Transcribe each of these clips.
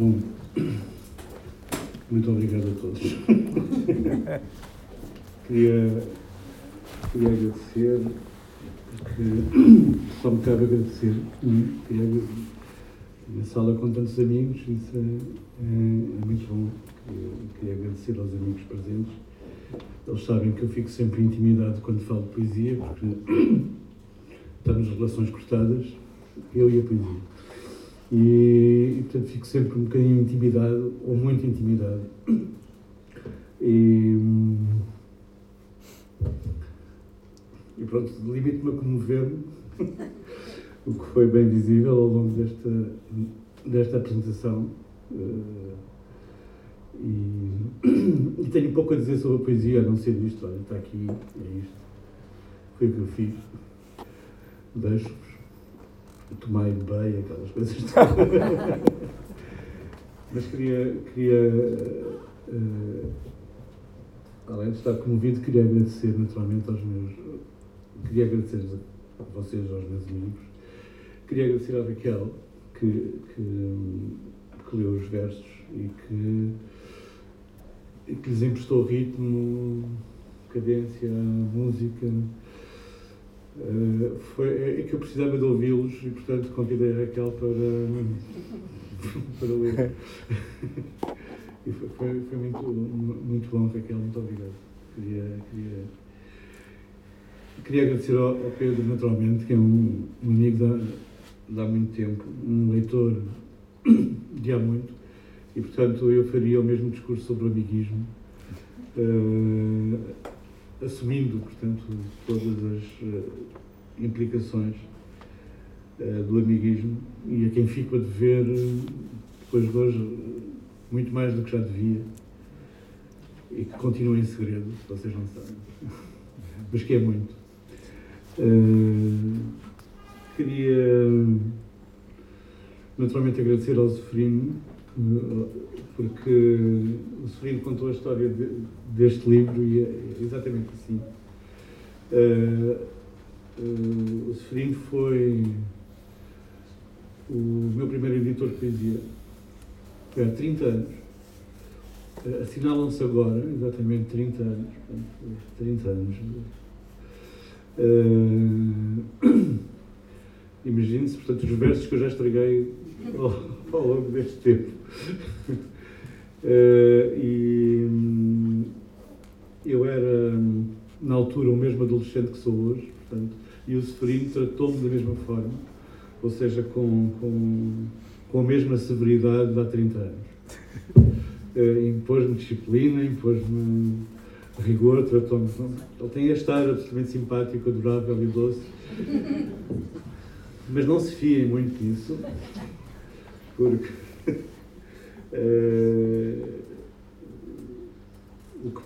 Bom, muito obrigado a todos. queria, queria agradecer, porque só me cabe agradecer. Queria, na sala com tantos amigos, isso é, é, é muito bom. Queria, queria agradecer aos amigos presentes. Eles sabem que eu fico sempre intimidado quando falo de poesia, porque estamos relações cortadas, eu e a poesia. E, portanto fico sempre um bocadinho intimidado, ou muito intimidado. E, e pronto, limito-me a comover-me, o que foi bem visível ao longo desta, desta apresentação. Uh, e, e, tenho pouco a dizer sobre a poesia, a não ser isto. Olha, está aqui, é isto. Foi o que eu fiz. Deixo-vos. Tomai bem, aquelas coisas. Mas queria, queria uh, além de estar comovido, queria agradecer naturalmente aos meus. Queria agradecer a vocês, aos meus amigos. Queria agradecer à Raquel, que, que, que leu os versos e que que lhes emprestou ritmo, cadência, música. Uh, foi, é, é que eu precisava de ouvi-los e, portanto, convidei a Raquel para, para ler. e foi, foi, foi, muito, muito bom, Raquel, muito obrigado. Queria, queria, queria agradecer ao, ao Pedro, naturalmente, que é um, um amigo de há muito tempo, um leitor de há muito e, portanto, eu faria o mesmo discurso sobre o amiguismo, uh, assumindo, portanto, todas as uh, implicações uh, do amiguismo e a quem fico a dever, depois de hoje, muito mais do que já devia e que continua em segredo, se vocês não sabem, mas que é muito. queria naturalmente agradecer ao Zeferino porque o Severino contou a história de, deste livro e é exatamente assim. Uh, uh, o Severino foi o meu primeiro editor de poesia há 30 anos. Uh, Assinalam-se agora, exatamente 30 anos. Portanto, 30 anos. Uh, Imagine-se, portanto, os versos que eu já estraguei ao, ao longo deste tempo. Uh, e hum, eu era, na altura, o mesmo adolescente que sou hoje, portanto, e o Seferino tratou-me da mesma forma, ou seja, com, com, com a mesma severidade de há 30 anos. Uh, impôs-me disciplina, impôs-me rigor, tratou-me. Ele tem este ar absolutamente simpático, adorável e doce. Mas não se fiem muito nisso, porque uh,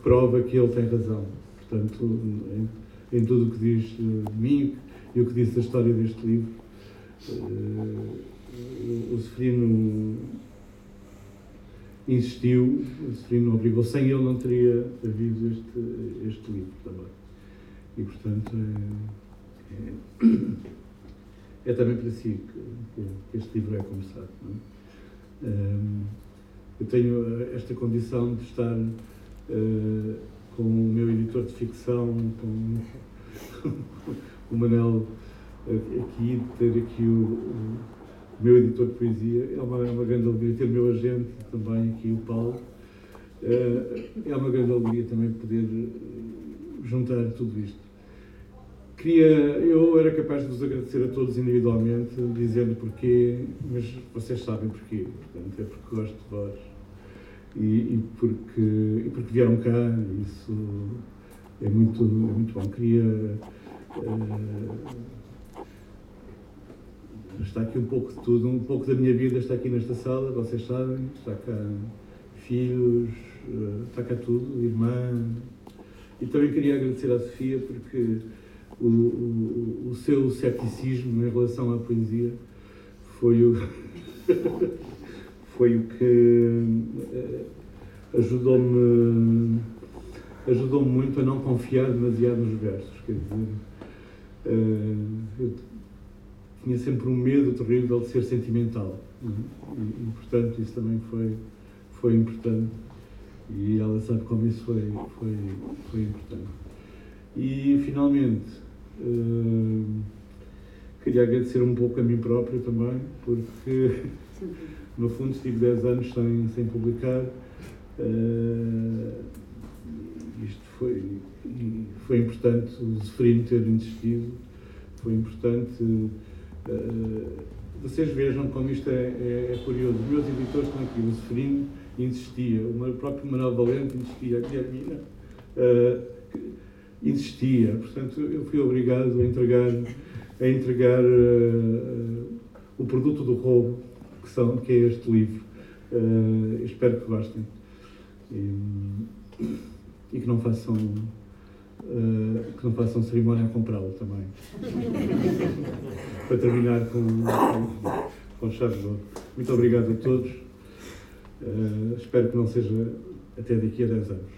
prova que ele tem razão. Portanto, em, em tudo o que diz de mim e o que diz da história deste livro, uh, o Seferino insistiu, o Seferino obrigou, sem ele não teria havido este, este livro também. E, portanto, é, é, é também para si que, que, este livro é começado. Não é? eu tenho eh, esta condição de estar uh, com o meu editor de ficção, com o Manel uh, aqui, ter aqui o, o, meu editor de poesia. É uma, é uma grande alegria ter o meu agente também aqui, o Paulo. Uh, é uma grande alegria também poder juntar tudo isto. Queria, eu era capaz de vos agradecer a todos individualmente, dizendo porquê, mas vocês sabem porquê. Portanto, é porque gosto de vós e, e porque, e porque vieram cá. Isso é muito, é muito bom. Queria. Uh, está aqui um pouco de tudo, um pouco da minha vida está aqui nesta sala, vocês sabem. Está cá filhos, uh, está cá tudo, irmã. E também queria agradecer à Sofia porque o, o, o seu cepticismo em relação à poesia foi o, foi o que eh, ajudou-me ajudou muito a não confiar demasiado nos versos. Quer dizer, uh, tinha sempre um medo terrível de ser sentimental. E, portanto, isso também foi, foi importante. E ela sabe como isso foi, foi, foi importante. E, finalmente, uh, queria agradecer um pouco a mim próprio também, porque, no fundo, estive 10 anos sem, sem publicar. Uh, isto foi, foi importante o Zeferino ter insistido, foi importante. Uh, vocês vejam como isto é, é, é, curioso. Os meus editores estão aqui, o Zeferino insistia, o próprio Manuel Valente insistia, a Guilhermina uh, insistia. Portanto, eu fui obrigado a entregar, a entregar uh, o produto do roubo, que, são, que é este livro. Uh, espero que gostem. E, e que não façam uh, que não façam cerimónia a comprá-lo também. Para terminar com, com, com chave de ouro. Muito obrigado a todos. Uh, espero que não seja até daqui a 10 anos.